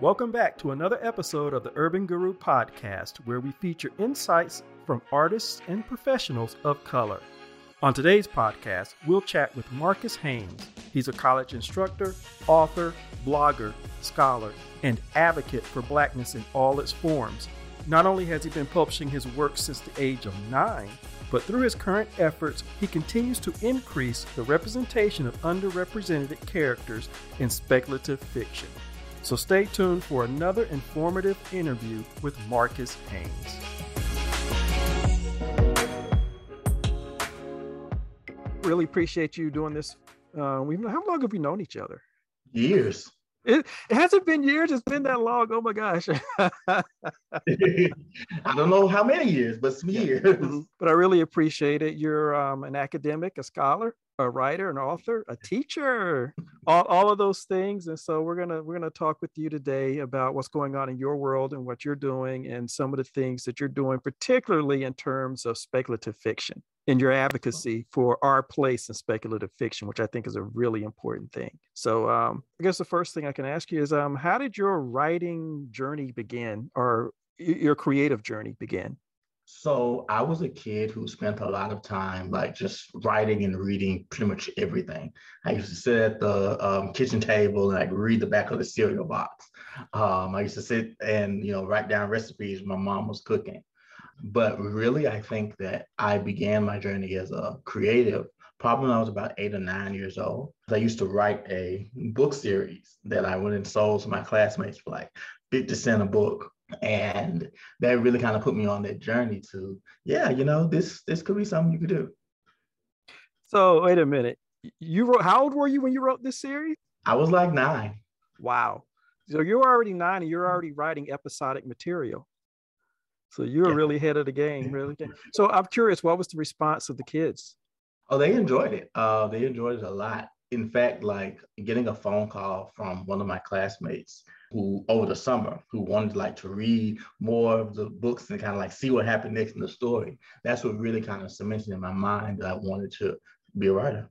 Welcome back to another episode of the Urban Guru Podcast, where we feature insights from artists and professionals of color. On today's podcast, we'll chat with Marcus Haynes. He's a college instructor, author, blogger, scholar, and advocate for blackness in all its forms. Not only has he been publishing his work since the age of nine, but through his current efforts, he continues to increase the representation of underrepresented characters in speculative fiction. So stay tuned for another informative interview with Marcus Haynes. Really appreciate you doing this. Uh, we how long have we known each other? Years. It, it hasn't been years. It's been that long. Oh my gosh. I don't know how many years, but some years. Mm-hmm. But I really appreciate it. You're um, an academic, a scholar, a writer, an author, a teacher, all, all of those things. And so we're gonna we're gonna talk with you today about what's going on in your world and what you're doing and some of the things that you're doing, particularly in terms of speculative fiction and your advocacy for our place in speculative fiction, which I think is a really important thing. So um, I guess the first thing I can ask you is um, how did your writing journey begin or your creative journey begin? So I was a kid who spent a lot of time like just writing and reading pretty much everything. I used to sit at the um, kitchen table and like read the back of the cereal box. Um, I used to sit and you know write down recipes my mom was cooking. But really, I think that I began my journey as a creative probably when I was about eight or nine years old. I used to write a book series that I went and sold to my classmates for like 50 cent a book and that really kind of put me on that journey to yeah you know this this could be something you could do. So wait a minute. You wrote how old were you when you wrote this series? I was like nine. Wow. So you're already nine and you're already writing episodic material. So you're yeah. really ahead of the game really. So i'm curious what was the response of the kids? Oh they enjoyed it. Uh, they enjoyed it a lot. In fact like getting a phone call from one of my classmates who over the summer who wanted like to read more of the books and kind of like see what happened next in the story. That's what really kind of cemented in my mind that I wanted to be a writer.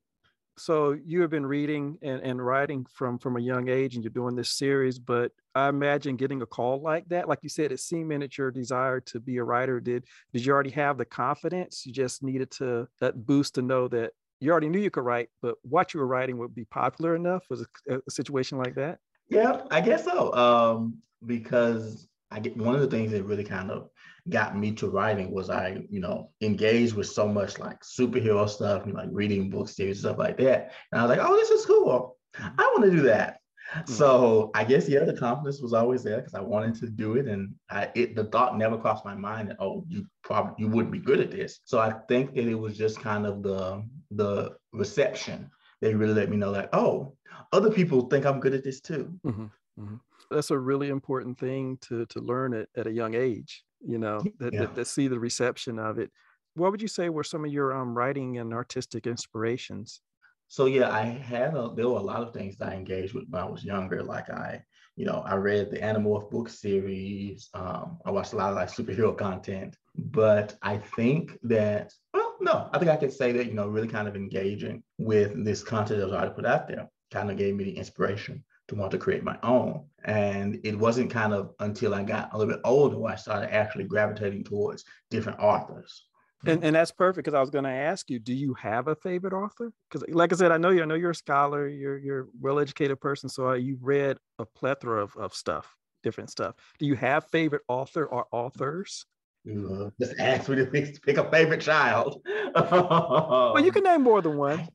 So you have been reading and, and writing from from a young age and you're doing this series, but I imagine getting a call like that, like you said, it seemed cemented your desire to be a writer. Did did you already have the confidence? You just needed to that boost to know that you already knew you could write, but what you were writing would be popular enough? Was a, a situation like that? Yeah, I guess so. Um, because I get one of the things that really kind of got me to writing was I, you know, engaged with so much like superhero stuff and like reading book series stuff like that. And I was like, oh, this is cool. I want to do that. Mm-hmm. So I guess yeah, the confidence was always there because I wanted to do it, and I it the thought never crossed my mind that oh you probably you wouldn't be good at this. So I think that it was just kind of the the reception they really let me know that oh other people think i'm good at this too mm-hmm. Mm-hmm. that's a really important thing to to learn at, at a young age you know that, yeah. that, that, see the reception of it what would you say were some of your um, writing and artistic inspirations so yeah i had a, there were a lot of things that i engaged with when i was younger like i you know i read the animorph book series um, i watched a lot of like superhero content but i think that no, I think I can say that, you know, really kind of engaging with this content that was already put out there kind of gave me the inspiration to want to create my own. And it wasn't kind of until I got a little bit older where I started actually gravitating towards different authors. And, and that's perfect because I was going to ask you, do you have a favorite author? Because, like I said, I know you. I know you're a scholar. You're you're well-educated person, so uh, you've read a plethora of, of stuff, different stuff. Do you have favorite author or authors? Uh, just ask me to pick a favorite child. well, you can name more than one.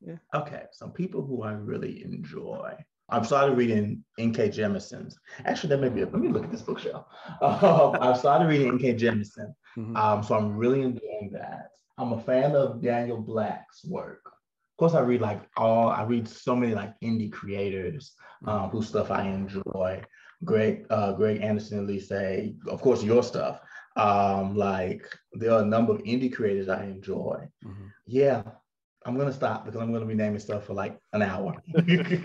Yeah. Okay, some people who I really enjoy. I've started reading N.K. Jemisin's. Actually, that may be. A, let me look at this bookshelf. Um, I've started reading N.K. Jemisin, mm-hmm. um, so I'm really enjoying that. I'm a fan of Daniel Black's work. Of course, I read like all. I read so many like indie creators um, mm-hmm. whose stuff I enjoy. Greg, uh, Greg Anderson, Elise, of course, your stuff. Um, like there are a number of indie creators I enjoy. Mm-hmm. Yeah, I'm gonna stop because I'm gonna be naming stuff for like an hour.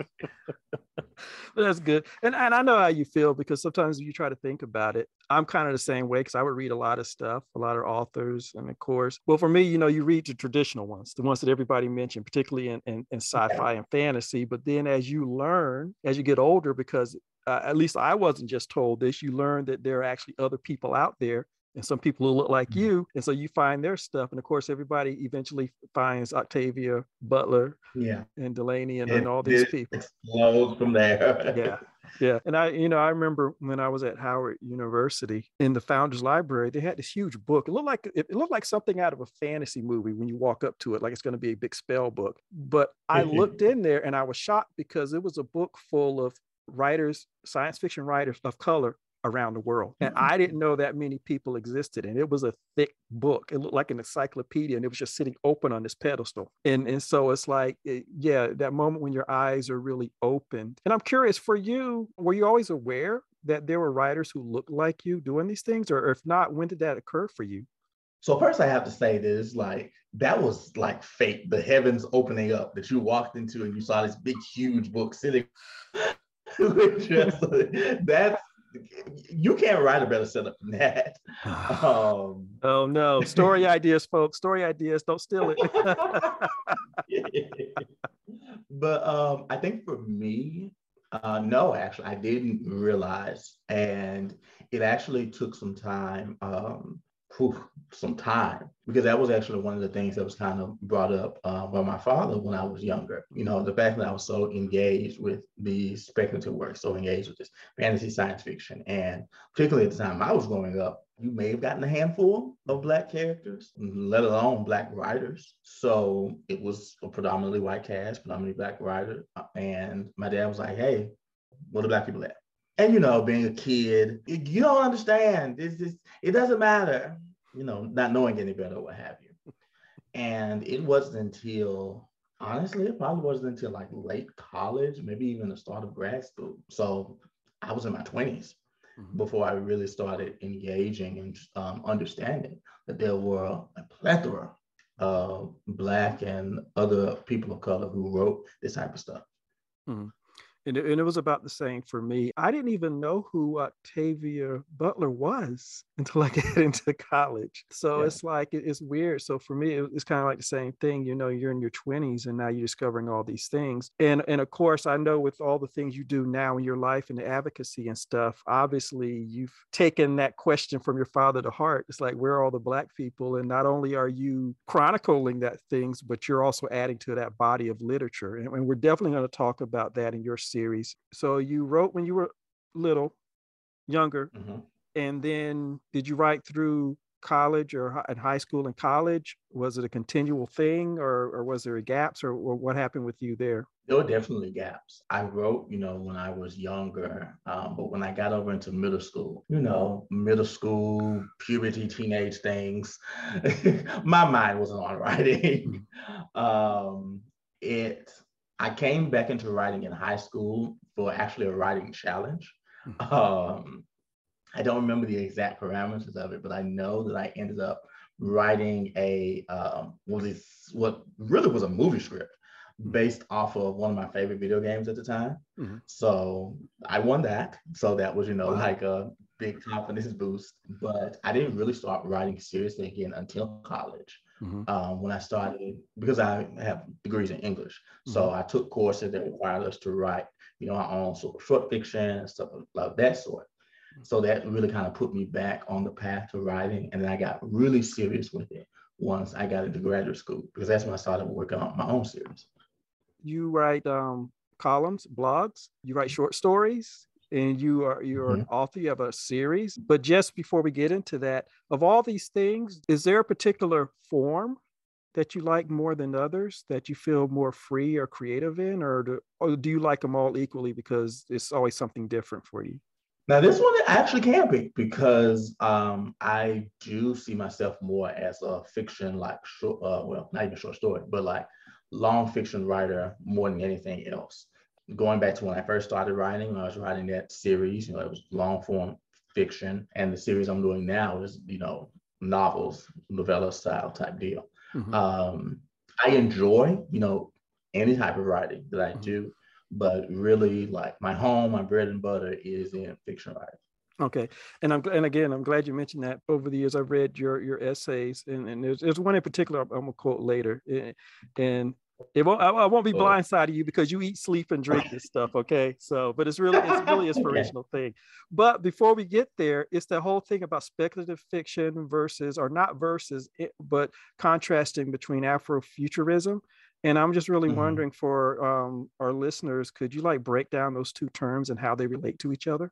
That's good. And and I know how you feel because sometimes you try to think about it. I'm kind of the same way because I would read a lot of stuff, a lot of authors, and of course, well, for me, you know, you read the traditional ones, the ones that everybody mentioned, particularly in, in, in sci-fi and fantasy. But then as you learn, as you get older, because uh, at least I wasn't just told this, you learn that there are actually other people out there and some people who look like mm-hmm. you. And so you find their stuff. And of course, everybody eventually finds Octavia Butler yeah. and Delany and, and all these people. Explodes from there. yeah. Yeah. And I, you know, I remember when I was at Howard University in the Founders Library, they had this huge book. It looked like it looked like something out of a fantasy movie when you walk up to it, like it's going to be a big spell book. But I looked in there and I was shocked because it was a book full of writers, science fiction writers of color around the world. And mm-hmm. I didn't know that many people existed. And it was a thick book. It looked like an encyclopedia and it was just sitting open on this pedestal. And, and so it's like, it, eh, yeah, that moment when your eyes are really opened. And I'm curious for you, were you always aware that there were writers who looked like you doing these things? Or if not, when did that occur for you? So first I have to say this, like that was like fate, the heavens opening up that you walked into and you saw this big, huge book sitting. just, that's you can't write a better setup than that. Um, oh no, story ideas, folks. Story ideas. Don't steal it. but um, I think for me, uh, no, actually, I didn't realize, and it actually took some time um, whew, some time because that was actually one of the things that was kind of brought up uh, by my father when I was younger. You know, the fact that I was so engaged with the speculative work, so engaged with this fantasy science fiction, and particularly at the time I was growing up, you may have gotten a handful of black characters, let alone black writers. So it was a predominantly white cast, predominantly black writer, and my dad was like, "Hey, what are black people at?" And you know, being a kid, you don't understand. It's just, it doesn't matter, you know, not knowing any better, what have you. And it wasn't until, honestly, it probably wasn't until like late college, maybe even the start of grad school. So I was in my 20s mm-hmm. before I really started engaging and um, understanding that there were a plethora of Black and other people of color who wrote this type of stuff. Mm-hmm and it, and it was about the same for me. I didn't even know who Octavia Butler was until I got into college. So yeah. it's like it's weird. So for me, it's kind of like the same thing. You know, you're in your 20s and now you're discovering all these things. And and of course, I know with all the things you do now in your life and the advocacy and stuff, obviously you've taken that question from your father to heart. It's like where are all the black people? And not only are you chronicling that things, but you're also adding to that body of literature. And, and we're definitely going to talk about that in your series. So you wrote when you were little, younger, mm-hmm. and then did you write through college or in high school and college? Was it a continual thing, or or was there gaps, or, or what happened with you there? There were definitely gaps. I wrote, you know, when I was younger, um, but when I got over into middle school, you know, middle school, puberty, teenage things, my mind wasn't on writing. Mm-hmm. um, it I came back into writing in high school for actually a writing challenge. Mm-hmm. Um, I don't remember the exact parameters of it, but I know that I ended up writing a um, what is what really was a movie script mm-hmm. based off of one of my favorite video games at the time. Mm-hmm. So I won that. So that was, you know, wow. like a big confidence boost. But I didn't really start writing seriously again until college mm-hmm. um, when I started because I have degrees in English. Mm-hmm. So I took courses that required us to write, you know, our own sort of short fiction and stuff like that sort. Mm-hmm. So that really kind of put me back on the path to writing, and then I got really serious with it once I got into graduate school because that's when I started working on my own series. You write um, columns, blogs. You write short stories and you are you're mm-hmm. an author have a series but just before we get into that of all these things is there a particular form that you like more than others that you feel more free or creative in or do, or do you like them all equally because it's always something different for you now this one actually can be because um, I do see myself more as a fiction like short, uh, well, not even short story, but like long fiction writer more than anything else going back to when I first started writing, I was writing that series, you know, it was long form fiction. And the series I'm doing now is, you know, novels, novella style type deal. Mm-hmm. Um, I enjoy, you know, any type of writing that I mm-hmm. do, but really like my home, my bread and butter is in fiction writing. Okay, and I'm and again, I'm glad you mentioned that. Over the years, I've read your your essays, and, and there's there's one in particular I'm, gonna quote later, and it won't I, I won't be blindsided you because you eat, sleep, and drink this stuff. Okay, so but it's really it's really inspirational thing. But before we get there, it's the whole thing about speculative fiction versus or not versus, it, but contrasting between Afrofuturism and I'm just really mm-hmm. wondering for um, our listeners, could you like break down those two terms and how they relate to each other?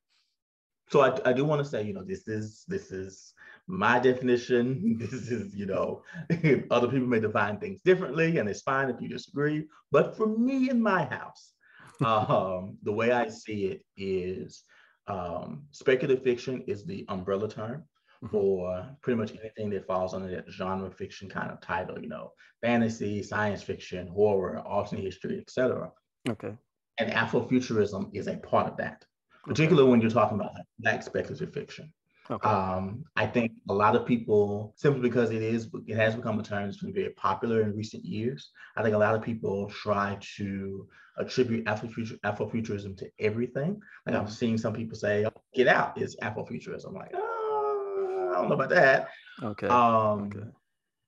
So I, I do want to say, you know, this is this is my definition. This is, you know, other people may define things differently, and it's fine if you disagree. But for me in my house, um, the way I see it is um, speculative fiction is the umbrella term mm-hmm. for pretty much anything that falls under that genre fiction kind of title, you know, fantasy, science fiction, horror, alternate history, etc. Okay. And Afrofuturism is a part of that particularly okay. when you're talking about black speculative fiction. Okay. Um, I think a lot of people, simply because it is, it has become a term that's been very popular in recent years. I think a lot of people try to attribute Afrofutur- Afrofuturism to everything. Like I've seen some people say, oh, "Get Out" is Afrofuturism. I'm like, oh, I don't know about that. Okay. Um, okay.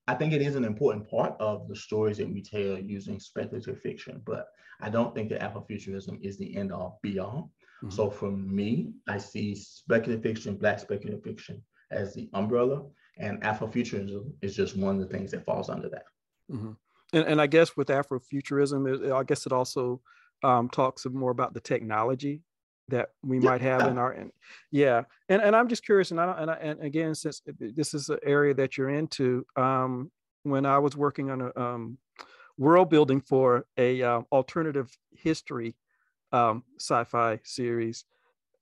I think it is an important part of the stories that we tell using speculative fiction, but I don't think that Afrofuturism is the end all be all. Mm-hmm. So for me, I see speculative fiction, Black speculative fiction as the umbrella, and Afrofuturism is just one of the things that falls under that. Mm-hmm. And, and I guess with Afrofuturism, I guess it also um, talks more about the technology that we yeah. might have in our and yeah and and i'm just curious and i and, I, and again since this is an area that you're into um when i was working on a um world building for a uh, alternative history um, sci-fi series,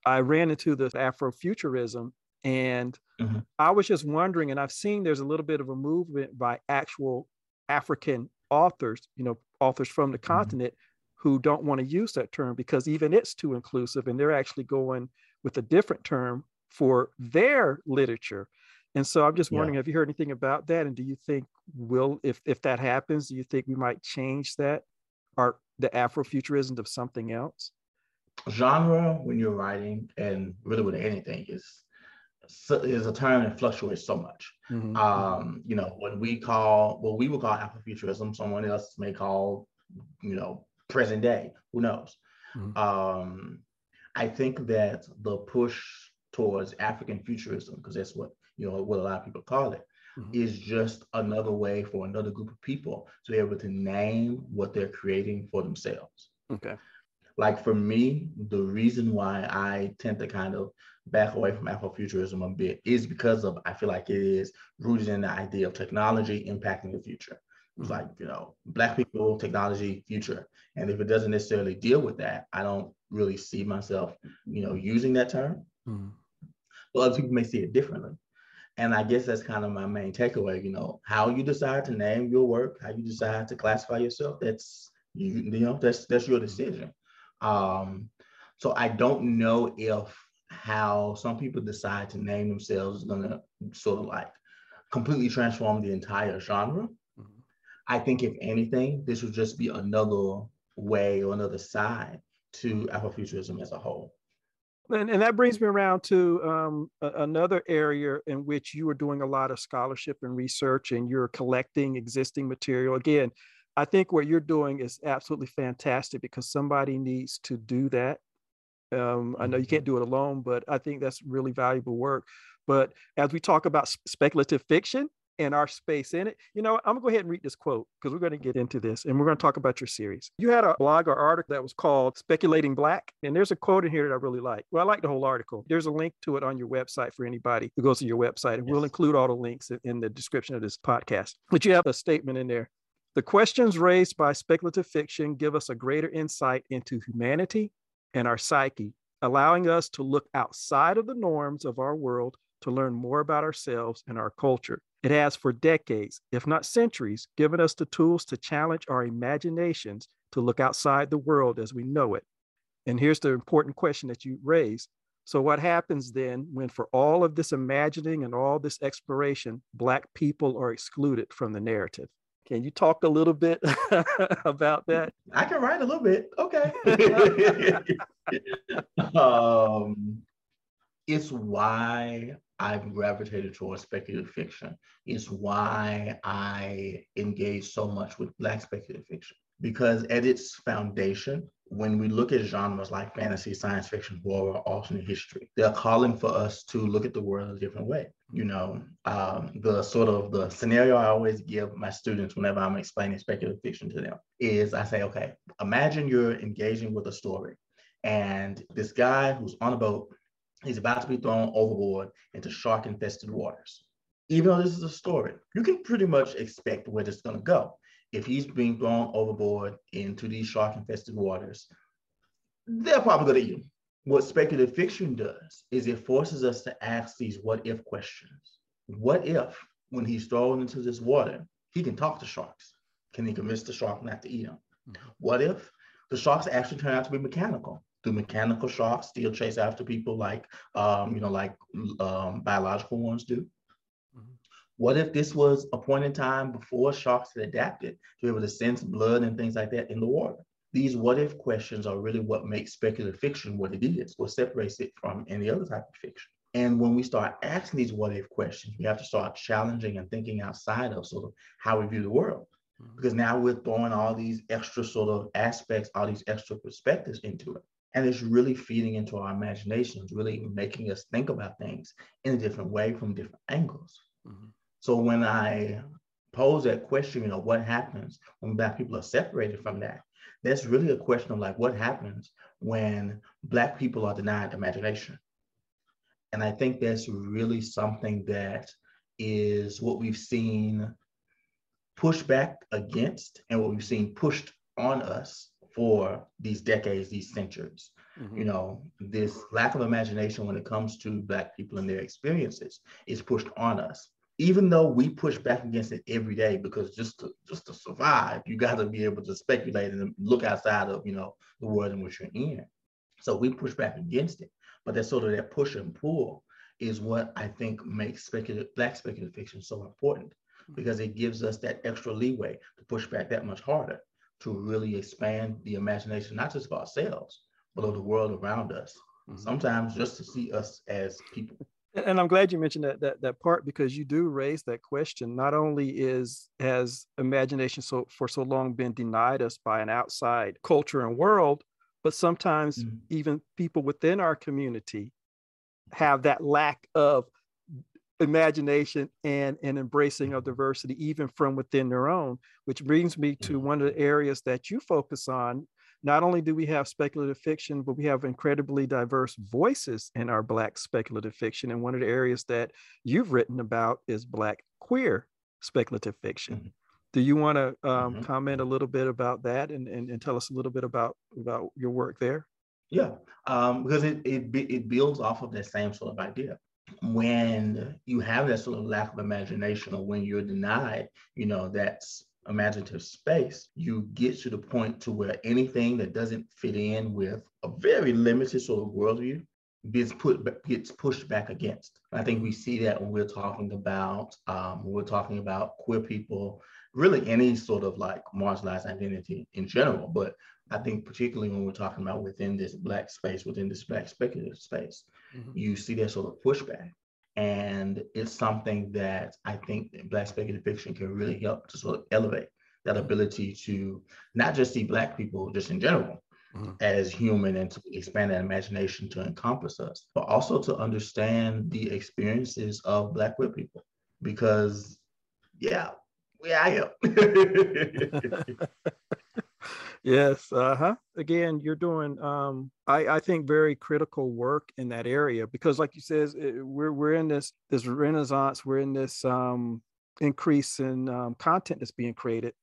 I ran into the Afrofuturism, and mm-hmm. I was just wondering. And I've seen there's a little bit of a movement by actual African authors, you know, authors from the mm-hmm. continent who don't want to use that term because even it's too inclusive, and they're actually going with a different term for their literature. And so I'm just wondering, yeah. have you heard anything about that? And do you think will if if that happens, do you think we might change that art the Afrofuturism of something else? Genre, when you're writing, and really with anything, is is a term that fluctuates so much. Mm-hmm. Um, you know, what we call what we would call Afrofuturism, someone else may call, you know, present day. Who knows? Mm-hmm. Um, I think that the push towards African futurism, because that's what you know what a lot of people call it, mm-hmm. is just another way for another group of people to be able to name what they're creating for themselves. Okay. Like for me, the reason why I tend to kind of back away from Afrofuturism a bit is because of I feel like it is rooted in the idea of technology impacting the future. It's mm-hmm. like, you know, black people, technology, future. And if it doesn't necessarily deal with that, I don't really see myself, you know, using that term. Mm-hmm. But other people may see it differently. And I guess that's kind of my main takeaway, you know, how you decide to name your work, how you decide to classify yourself, that's you, you know, that's that's your decision. Um, so I don't know if how some people decide to name themselves is gonna sort of like completely transform the entire genre. Mm-hmm. I think if anything, this would just be another way or another side to Afrofuturism as a whole. And, and that brings me around to um, another area in which you are doing a lot of scholarship and research and you're collecting existing material. Again, I think what you're doing is absolutely fantastic because somebody needs to do that. Um, I know you can't mm-hmm. do it alone, but I think that's really valuable work. But as we talk about speculative fiction, and our space in it. You know, I'm gonna go ahead and read this quote because we're gonna get into this and we're gonna talk about your series. You had a blog or article that was called Speculating Black, and there's a quote in here that I really like. Well, I like the whole article. There's a link to it on your website for anybody who goes to your website, and yes. we'll include all the links in the description of this podcast. But you have a statement in there. The questions raised by speculative fiction give us a greater insight into humanity and our psyche, allowing us to look outside of the norms of our world to learn more about ourselves and our culture. It has for decades, if not centuries, given us the tools to challenge our imaginations to look outside the world as we know it. And here's the important question that you raised. So, what happens then when, for all of this imagining and all this exploration, Black people are excluded from the narrative? Can you talk a little bit about that? I can write a little bit. Okay. um, it's why I've gravitated towards speculative fiction. It's why I engage so much with Black speculative fiction. Because at its foundation, when we look at genres like fantasy, science fiction, horror, alternate history, they're calling for us to look at the world a different way. You know, um, the sort of the scenario I always give my students whenever I'm explaining speculative fiction to them is I say, okay, imagine you're engaging with a story, and this guy who's on a boat, he's about to be thrown overboard into shark-infested waters. Even though this is a story, you can pretty much expect where this is going to go if he's being thrown overboard into these shark infested waters, they're probably going to eat him. What speculative fiction does is it forces us to ask these what if questions. What if, when he's thrown into this water, he can talk to sharks? Can he convince the shark not to eat him? Mm-hmm. What if the sharks actually turn out to be mechanical? Do mechanical sharks still chase after people like, um, you know, like um, biological ones do? What if this was a point in time before sharks had adapted to be able to sense blood and things like that in the water? These what if questions are really what makes speculative fiction what it is, what separates it from any other type of fiction. And when we start asking these what if questions, we have to start challenging and thinking outside of sort of how we view the world. Mm-hmm. Because now we're throwing all these extra sort of aspects, all these extra perspectives into it. And it's really feeding into our imaginations, really making us think about things in a different way from different angles. Mm-hmm. So when I pose that question, you know, what happens when Black people are separated from that? That's really a question of like, what happens when Black people are denied imagination? And I think that's really something that is what we've seen pushed back against and what we've seen pushed on us for these decades, these centuries. Mm-hmm. You know, this lack of imagination when it comes to Black people and their experiences is pushed on us. Even though we push back against it every day because just to just to survive you got to be able to speculate and look outside of you know the world in which you're in. So we push back against it. But that sort of that push and pull is what i think makes speculative black speculative fiction so important because it gives us that extra leeway to push back that much harder to really expand the imagination not just of ourselves but of the world around us mm-hmm. sometimes just to see us as people and I'm glad you mentioned that that that part because you do raise that question. Not only is has imagination so for so long been denied us by an outside culture and world, but sometimes mm-hmm. even people within our community have that lack of imagination and an embracing of diversity even from within their own which brings me to one of the areas that you focus on not only do we have speculative fiction, but we have incredibly diverse voices in our Black speculative fiction. And one of the areas that you've written about is Black queer speculative fiction. Mm-hmm. Do you want to um, mm-hmm. comment a little bit about that and, and, and, tell us a little bit about, about your work there? Yeah, um, because it, it, it builds off of that same sort of idea when you have that sort of lack of imagination or when you're denied, you know, that's imaginative space, you get to the point to where anything that doesn't fit in with a very limited sort of worldview gets put gets pushed back against. I think we see that when we're talking about um, when we're talking about queer people, really any sort of like marginalized identity in general. But I think particularly when we're talking about within this black space, within this black speculative space, mm-hmm. you see that sort of pushback. And it's something that I think Black speculative fiction can really help to sort of elevate that ability to not just see Black people just in general mm-hmm. as human and to expand that imagination to encompass us, but also to understand the experiences of Black queer people. Because, yeah, yeah, I am. Yes uh-huh. Again you're doing um i i think very critical work in that area because like you says it, we're we're in this this renaissance we're in this um increase in um, content that's being created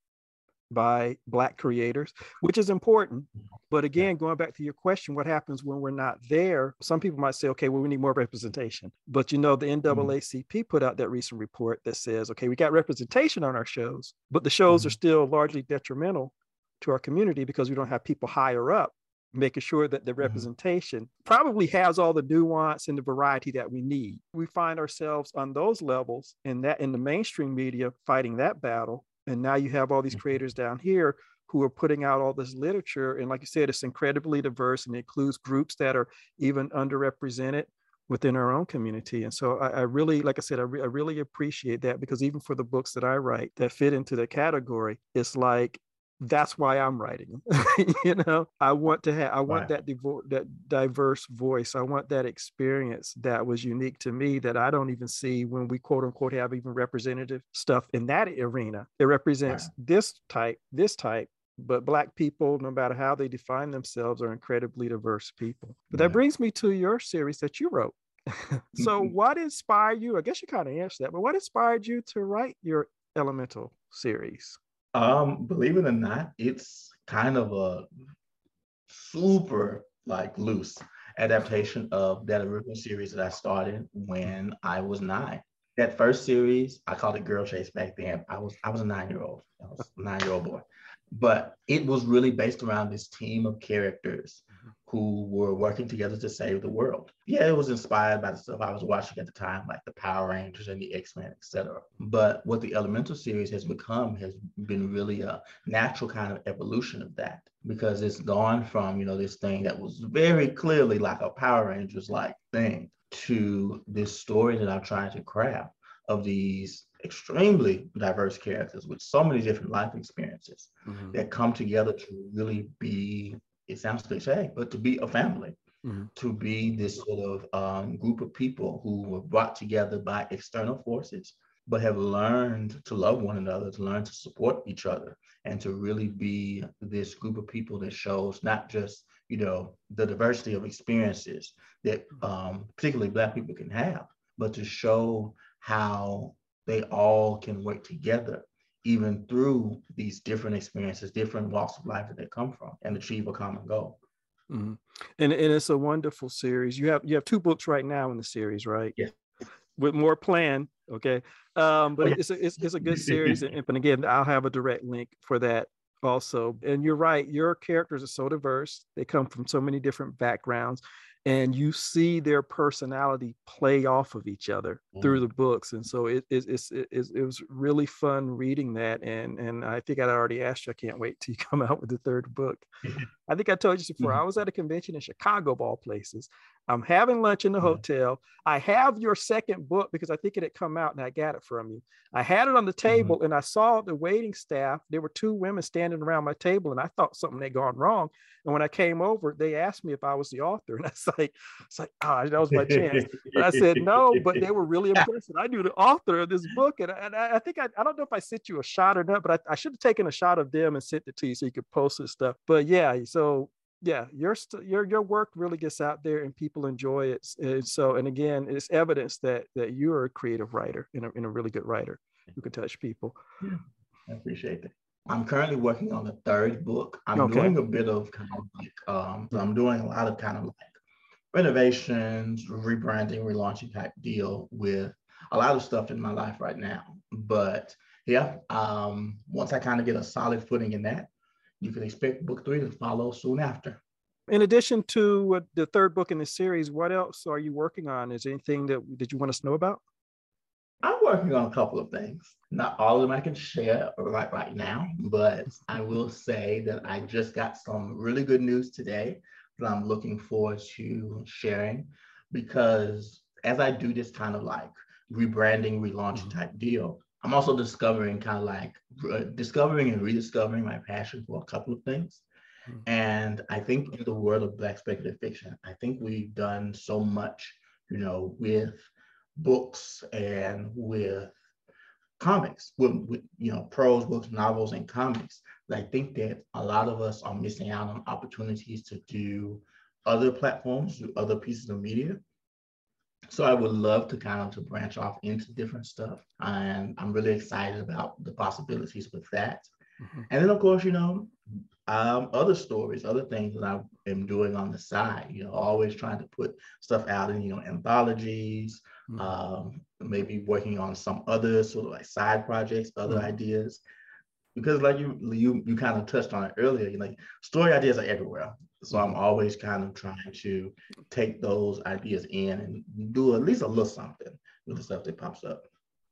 by black creators which is important. But again going back to your question what happens when we're not there? Some people might say okay well we need more representation. But you know the naacp mm-hmm. put out that recent report that says okay we got representation on our shows but the shows mm-hmm. are still largely detrimental to our community because we don't have people higher up making sure that the mm-hmm. representation mm-hmm. probably has all the nuance and the variety that we need. We find ourselves on those levels in that in the mainstream media fighting that battle And now you have all these Mhm. creators down here who are putting out all this literature. And like you said, it's incredibly diverse and includes groups that are even underrepresented within our own community. And so I, I really, like I said, I, re- I really appreciate that because even for the books that I write that fit into the category, it's like that's why I'm writing. you know, I want to have, I want Right. that devo- that diverse voice. I want that experience that was unique to me that I don't even see when we quote unquote have even representative stuff in that arena. It represents this type, this type. But Black people, no matter how they define themselves, are incredibly diverse people. But that brings me to your series that you wrote. so, Mhm. what inspired you? I guess you kind of answered that, but what inspired you to write your Elemental series? Um, believe it or not, it's kind of a super like loose adaptation of that original series that I started when I was nine. That first series, I called it Girl Chase back then. I was I was a nine-year-old. I was a nine-year-old boy. But it was really based around this team of characters who were working together to save the world. Yeah, it was inspired by the stuff I was watching at the time, like the Power Rangers and the X-Men, etc. But what the Elemental series has become has been really a natural kind of evolution of that because it's gone from, you know, this thing that was very clearly like a Power Rangers like thing to this story that I'm trying to craft of these extremely diverse characters with so many different life experiences mm-hmm. that come together to really be it sounds cliche but to be a family Mhm. to be this sort of um, group of people who were brought together by external forces but have learned to love one another to learn to support each other and to really be this group of people that shows not just you know the diversity of experiences that um, particularly black people can have but to show how they all can work together even through these different experiences, different walks of life that they come from, and achieve a common goal. Mhm. And and it's a wonderful series. You have you have two books right now in the series, right? Yes. With more plan, okay. Um, but Oh, yeah. it's a it's, it's a good series, and, and again, I'll have a direct link for that also. And you're right, your characters are so diverse; they come from so many different backgrounds, and you see their personality play off of each other through Mm. the books. And so it it, it's it, it's- it was really fun reading that. And and I think I already asked you. I can't wait till you come out with the third book. I think I told you before. Mhm. I was at a convention in Chicago, of all places. I'm having lunch in the hotel. I have your second book because I think it had come out and I got it from you. I had it on the table and I saw the waiting staff. There were two women standing around my table and I thought something had gone wrong. And when I came over, they asked me if I was the author. And I was like, it's like, ah, that was my chance. But I said no, but they were really impressed. I knew the author of this book. And I, and I think I, I don't know if I sent you a shot or not, but I, I should have taken a shot of them and sent it to you so you could post this stuff. But yeah, so yeah, your your your work really gets out there and people enjoy it. And so, and again, it's evidence that that you're a creative writer and a, and a really good writer who can touch people. I appreciate that. I'm currently working on the third book. I'm Okay. doing a bit of kind of like, um, so I'm doing a lot of kind of like renovations, rebranding, relaunching type deal with a lot of stuff in my life right now. But yeah, um, once I kind of get a solid footing in that, you can expect book three to follow soon after. In addition to the third book in the series, what else are you working on? Is there anything that that you want us to know about? I'm working on a couple of things. Not all of them I can share right right now, but I will say that I just got some really good news today that I'm looking forward to sharing because as I do this kind of like rebranding, relaunching mm-hmm. type deal, I'm also discovering kind of like uh, discovering and rediscovering my passion for a couple of things. Mhm. And I think in the world of Black speculative fiction, I think we've done so much, you know, with books and with comics, with, with you know, prose books, novels, and comics. I think that a lot of us are missing out on opportunities to do other platforms, do other pieces of media. So I would love to kind of to branch off into different stuff. And I'm really excited about the possibilities with that. Mhm. And then of course, you know, um, other stories, other things that I am doing on the side, you know, always trying to put stuff out in, you know, anthologies, Mhm. um, maybe working on some other sort of like side projects, other Mhm. ideas. Because like you you you kind of touched on it earlier, you like story ideas are everywhere. So I'm always kind of trying to take those ideas in and do at least a little something with the stuff that pops up.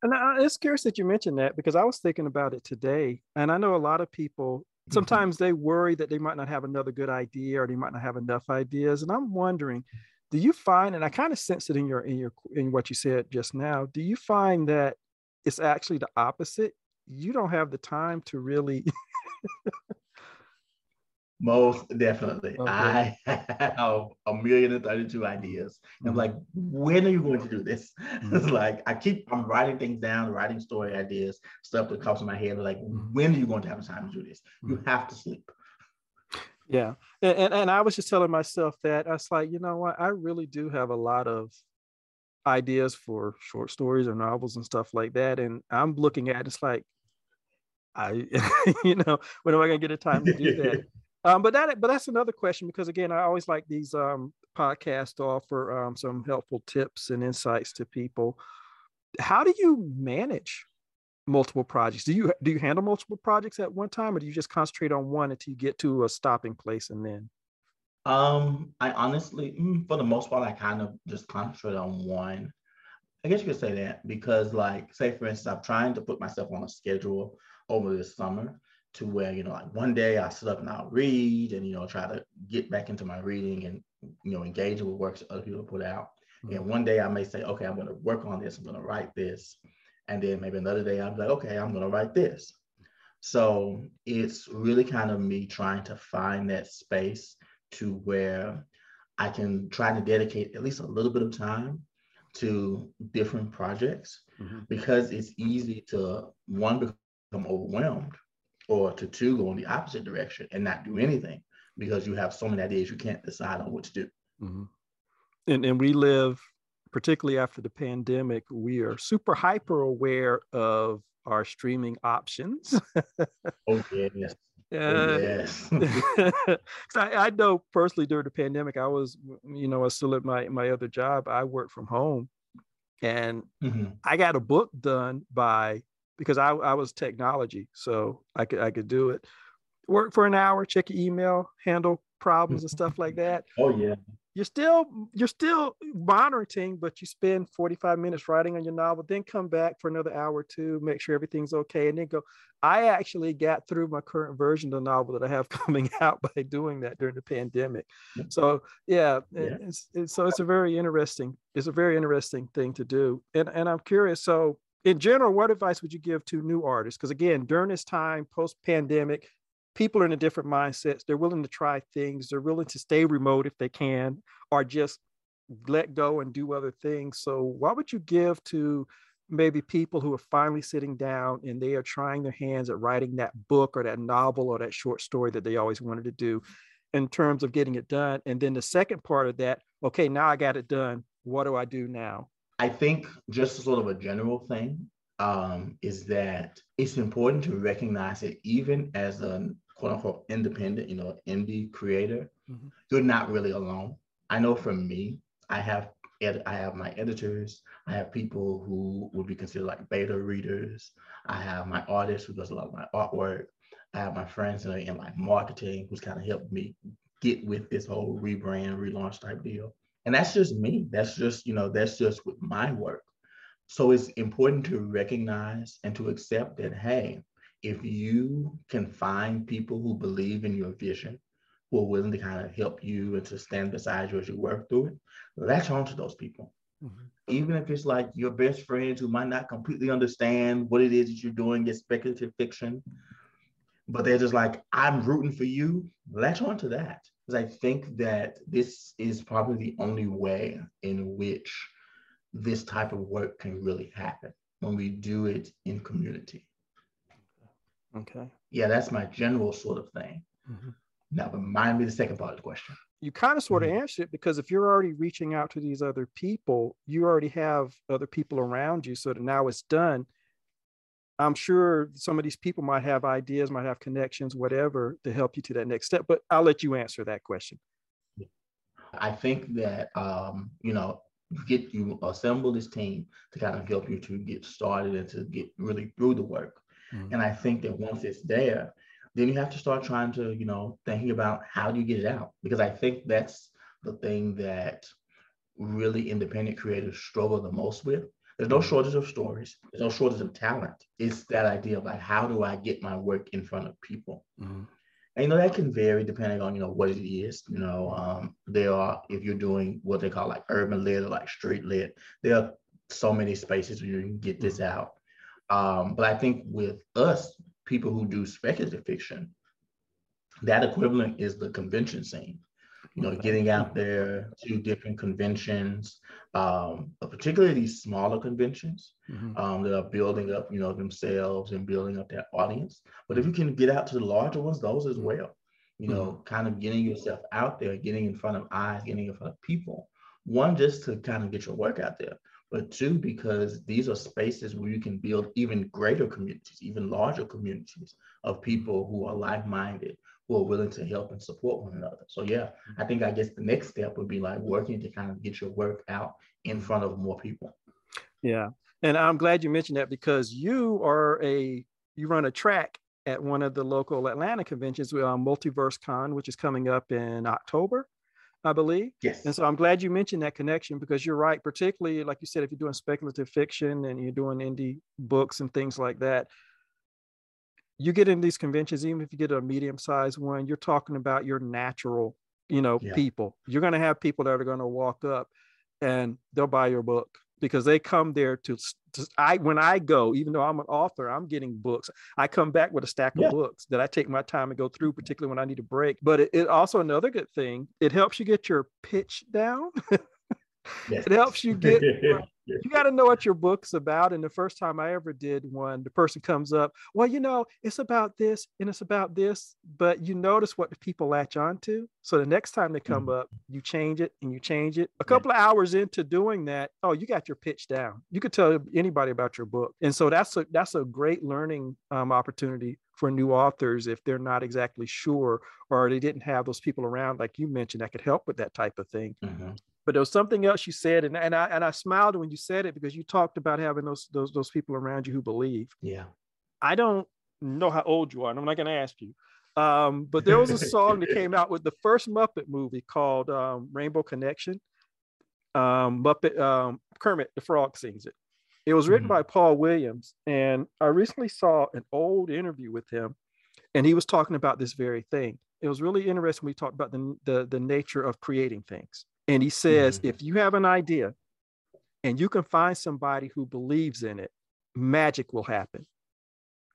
And I, it's curious that you mentioned that because I was thinking about it today, and I know a lot of people mm-hmm. sometimes they worry that they might not have another good idea or they might not have enough ideas, and I'm wondering, do you find, and I kind of sense it in your in your in what you said just now, do you find that it's actually the opposite? You don't have the time to really Most definitely. Okay. I have a million and 32 ideas. And I'm mm-hmm. like, when are you going to do this? Mm-hmm. It's like, I keep, I'm writing things down, writing story ideas, stuff that comes in my head. Like, mm-hmm. when are you going to have the time to do this? You mm-hmm. have to sleep. Yeah. And, and, and I was just telling myself that I was like, you know what? I really do have a lot of ideas for short stories or novels and stuff like that. And I'm looking at it, it's like, I, you know, when am I going to get a time to do that? Um, but that but that's another question because again, I always like these um, podcasts to offer um, some helpful tips and insights to people. How do you manage multiple projects? Do you do you handle multiple projects at one time, or do you just concentrate on one until you get to a stopping place and then? Um, I honestly, mm, for the most part, I kind of just concentrate on one. I guess you could say that because, like, say for instance, I'm trying to put myself on a schedule over the summer to where you know like one day I sit up and I'll read and you know try to get back into my reading and you know engage with works other people put out. Mm-hmm. And one day I may say, okay, I'm going to work on this. I'm going to write this, and then maybe another day I'm like, okay, I'm going to write this. So it's really kind of me trying to find that space to where I can try to dedicate at least a little bit of time to different projects mm-hmm. because it's easy to one become overwhelmed or to two go in the opposite direction and not do anything because you have so many ideas you can't decide on what to do. Mm-hmm. And and we live, particularly after the pandemic, we are super hyper aware of our streaming options. oh yes. Oh, yes. I, I know personally during the pandemic, I was, you know, I was still at my my other job. I worked from home, and mm-hmm. I got a book done by because I, I was technology, so I could I could do it. Work for an hour, check your email, handle problems and stuff like that. Oh yeah. You're still you're still monitoring, but you spend 45 minutes writing on your novel, then come back for another hour or two, make sure everything's okay, and then go. I actually got through my current version of the novel that I have coming out by doing that during the pandemic. Mm-hmm. So yeah, yeah. It's, it's, so it's a very interesting it's a very interesting thing to do, and and I'm curious. So in general, what advice would you give to new artists? Because again, during this time, post pandemic, people are in a different mindsets. They're willing to try things. They're willing to stay remote if they can, or just let go and do other things. So, what would you give to maybe people who are finally sitting down and they are trying their hands at writing that book or that novel or that short story that they always wanted to do in terms of getting it done? And then the second part of that, okay, now I got it done. What do I do now? I think just sort of a general thing um, is that it's important to recognize that even as a quote unquote independent, you know, indie creator, mm-hmm. you're not really alone. I know for me, I have ed- I have my editors, I have people who would be considered like beta readers, I have my artist who does a lot of my artwork, I have my friends in, in like marketing who's kind of helped me get with this whole rebrand, relaunch type deal. And that's just me. That's just, you know, that's just with my work. So it's important to recognize and to accept that, hey, if you can find people who believe in your vision, who are willing to kind of help you and to stand beside you as you work through it, latch on to those people. Mm-hmm. Even if it's like your best friends who might not completely understand what it is that you're doing, it's speculative fiction, but they're just like, I'm rooting for you, latch on to that because I think that this is probably the only way in which this type of work can really happen when we do it in community. Okay. Yeah, that's my general sort of thing. Mm-hmm. Now, remind me the second part of the question. You kind of sort of mm-hmm. answered it because if you're already reaching out to these other people, you already have other people around you. So that now it's done. I'm sure some of these people might have ideas, might have connections, whatever, to help you to that next step. But I'll let you answer that question. I think that um, you know, get you assemble this team to kind of help you to get started and to get really through the work. Mm-hmm. And I think that once it's there, then you have to start trying to, you know, thinking about how do you get it out? Because I think that's the thing that really independent creators struggle the most with There's no shortage of stories. There's no shortage of talent. It's that idea of like, how do I get my work in front of people? Mm-hmm. And you know that can vary depending on you know what it is. You know, um, there are if you're doing what they call like urban lit or like street lit, there are so many spaces where you can get this mm-hmm. out. Um, but I think with us, people who do speculative fiction, that equivalent is the convention scene you know, getting out there to different conventions, um, particularly these smaller conventions mm-hmm. um, that are building up, you know, themselves and building up their audience. But if you can get out to the larger ones, those as well, you know, mm-hmm. kind of getting yourself out there, getting in front of eyes, getting in front of people. One, just to kind of get your work out there, but two, because these are spaces where you can build even greater communities, even larger communities of people who are like-minded, who are willing to help and support one another. So yeah, I think I guess the next step would be like working to kind of get your work out in front of more people. Yeah. And I'm glad you mentioned that because you are a you run a track at one of the local Atlanta conventions, uh, Multiverse Con, which is coming up in October, I believe. Yes. And so I'm glad you mentioned that connection because you're right, particularly like you said, if you're doing speculative fiction and you're doing indie books and things like that, you get in these conventions, even if you get a medium sized one, you're talking about your natural, you know, yeah. people. You're going to have people that are going to walk up and they'll buy your book because they come there to, to, I when I go, even though I'm an author, I'm getting books. I come back with a stack yeah. of books that I take my time and go through, particularly when I need a break. But it, it also another good thing, it helps you get your pitch down. yes. It helps you get you got to know what your book's about. And the first time I ever did one, the person comes up, well, you know, it's about this and it's about this, but you notice what the people latch on to. So the next time they come mm-hmm. up, you change it and you change it. A couple yeah. of hours into doing that, oh, you got your pitch down. You could tell anybody about your book. And so that's a that's a great learning um, opportunity for new authors if they're not exactly sure or they didn't have those people around, like you mentioned, that could help with that type of thing. Mm-hmm but there was something else you said and, and I and I smiled when you said it because you talked about having those those those people around you who believe. Yeah. I don't know how old you are, and I'm not going to ask you. Um, but there was a song that came out with the first Muppet movie called um, Rainbow Connection. Um, Muppet um, Kermit the Frog sings it. It was written mm-hmm. by Paul Williams, and I recently saw an old interview with him, and he was talking about this very thing. It was really interesting. We talked about the, the, the nature of creating things. And he says, mm-hmm. if you have an idea and you can find somebody who believes in it, magic will happen.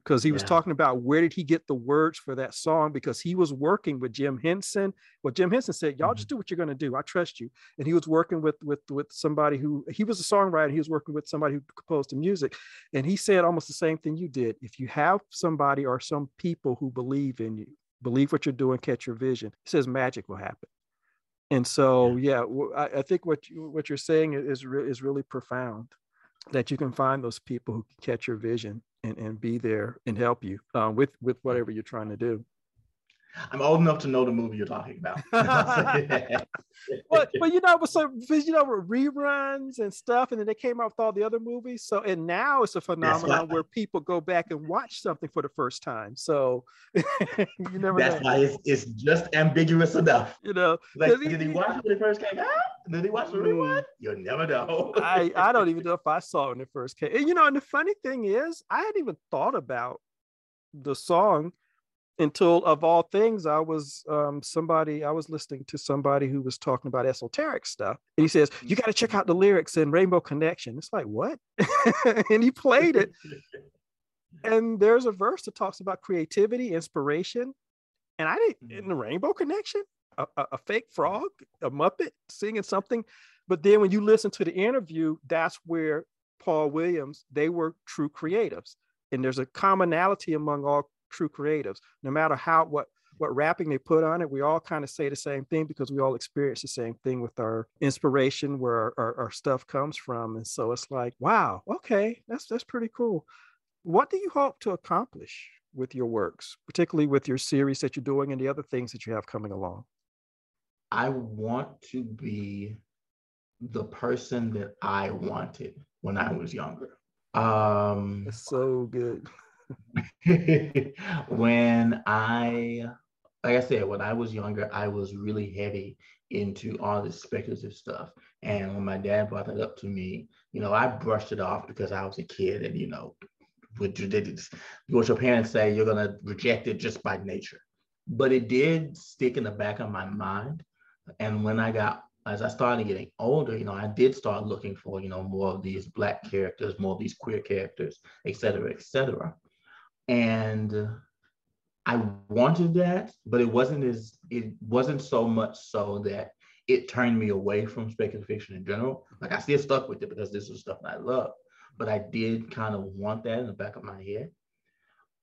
Because he yeah. was talking about where did he get the words for that song? Because he was working with Jim Henson. Well, Jim Henson said, "Y'all mm-hmm. just do what you're going to do. I trust you." And he was working with with with somebody who he was a songwriter. He was working with somebody who composed the music, and he said almost the same thing you did. If you have somebody or some people who believe in you, believe what you're doing, catch your vision, he says magic will happen. And so, yeah, I, I think what you, what you're saying is re- is really profound. That you can find those people who can catch your vision and, and be there and help you uh, with with whatever you're trying to do. I'm old enough to know the movie you're talking about. but, but you know, but so you know, reruns and stuff, and then they came out with all the other movies. So and now it's a phenomenon where people go back and watch something for the first time. So you never. That's know. why it's, it's just ambiguous enough. You know, like did he watch it when it first came out? Did he watch the rerun? Mm. You'll never know. I I don't even know if I saw it when it first came. And you know, and the funny thing is, I hadn't even thought about the song until of all things i was um, somebody i was listening to somebody who was talking about esoteric stuff and he says you got to check out the lyrics in rainbow connection it's like what and he played it and there's a verse that talks about creativity inspiration and i didn't in the rainbow connection a, a, fake frog a muppet singing something but then when you listen to the interview that's where paul williams they were true creatives and there's a commonality among all true creatives. No matter how what what wrapping they put on it, we all kind of say the same thing because we all experience the same thing with our inspiration, where our, our, our stuff comes from. And so it's like, wow, okay, that's that's pretty cool. What do you hope to accomplish with your works, particularly with your series that you're doing and the other things that you have coming along? I want to be the person that I wanted when I was younger. Um, That's so good. when I like I said, when I was younger, I was really heavy into all this speculative stuff. And when my dad brought that up to me, you know, I brushed it off because I was a kid and, you know, what, did what your parents say, you're going to reject it just by nature. But it did stick in the back of my mind. And when I got, as I started getting older, you know, I did start looking for, you know, more of these Black characters, more of these queer characters, et cetera, et cetera. And I wanted that, but it wasn't as it wasn't so much so that it turned me away from speculative fiction in general. Like I still stuck with it because this was stuff I love, but I did kind of want that in the back of my head.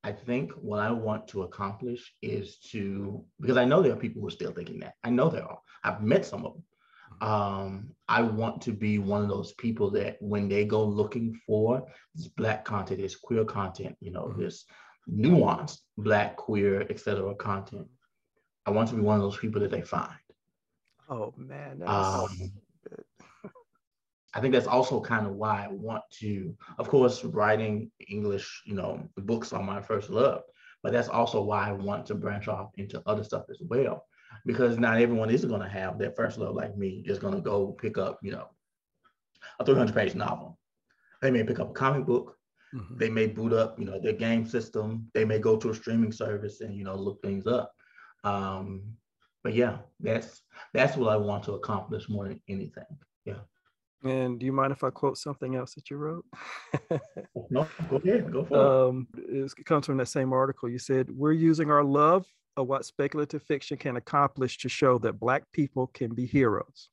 I think what I want to accomplish is to because I know there are people who are still thinking that. I know there are. I've met some of them. Um, I want to be one of those people that when they go looking for this black content, this queer content, you know, mm-hmm. this nuanced black, queer, etc. content. I want to be one of those people that they find. Oh man, um, I think that's also kind of why I want to, of course, writing English, you know, books are my first love, but that's also why I want to branch off into other stuff as well. Because not everyone is going to have that first love like me, is going to go pick up, you know, a 300 page novel. They may pick up a comic book, Mm-hmm. They may boot up, you know, their game system. They may go to a streaming service and you know look things up. Um, but yeah, that's that's what I want to accomplish more than anything. Yeah. And do you mind if I quote something else that you wrote? no, go ahead. Go for um, it. It comes from that same article. You said, We're using our love of what speculative fiction can accomplish to show that Black people can be heroes,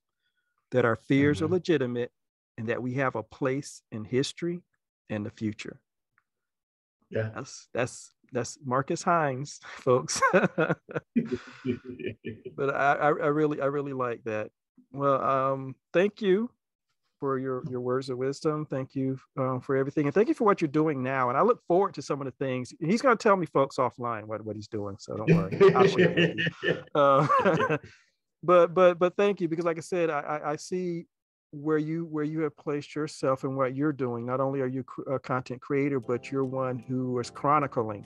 that our fears mm-hmm. are legitimate, and that we have a place in history and the future. Yeah. That's that's that's Marcus Hines, folks. but I, I really I really like that. Well, um, thank you for your your words of wisdom. Thank you um, for everything, and thank you for what you're doing now. And I look forward to some of the things he's going to tell me, folks, offline what what he's doing. So don't worry. uh, but but but thank you because, like I said, I I see where you where you have placed yourself and what you're doing not only are you a content creator but you're one who is chronicling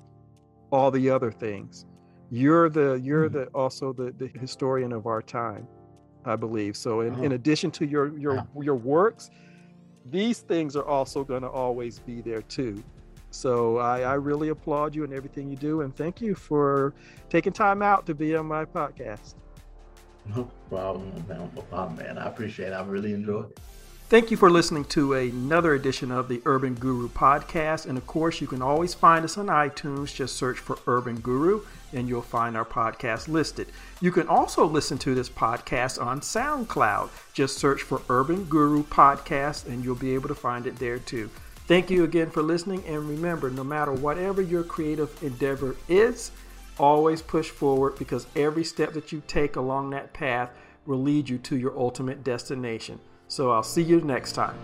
all the other things you're the you're mm-hmm. the also the, the historian of our time i believe so in, oh. in uh-huh. addition to your your yeah. your works these things are also going to always be there too so I, I really applaud you and everything you do and thank you for taking time out to be on my podcast no problem, man. No problem, man. I appreciate it. I really enjoyed it. Thank you for listening to another edition of the Urban Guru podcast. And of course, you can always find us on iTunes. Just search for Urban Guru and you'll find our podcast listed. You can also listen to this podcast on SoundCloud. Just search for Urban Guru Podcast and you'll be able to find it there too. Thank you again for listening. And remember, no matter whatever your creative endeavor is, Always push forward because every step that you take along that path will lead you to your ultimate destination. So I'll see you next time.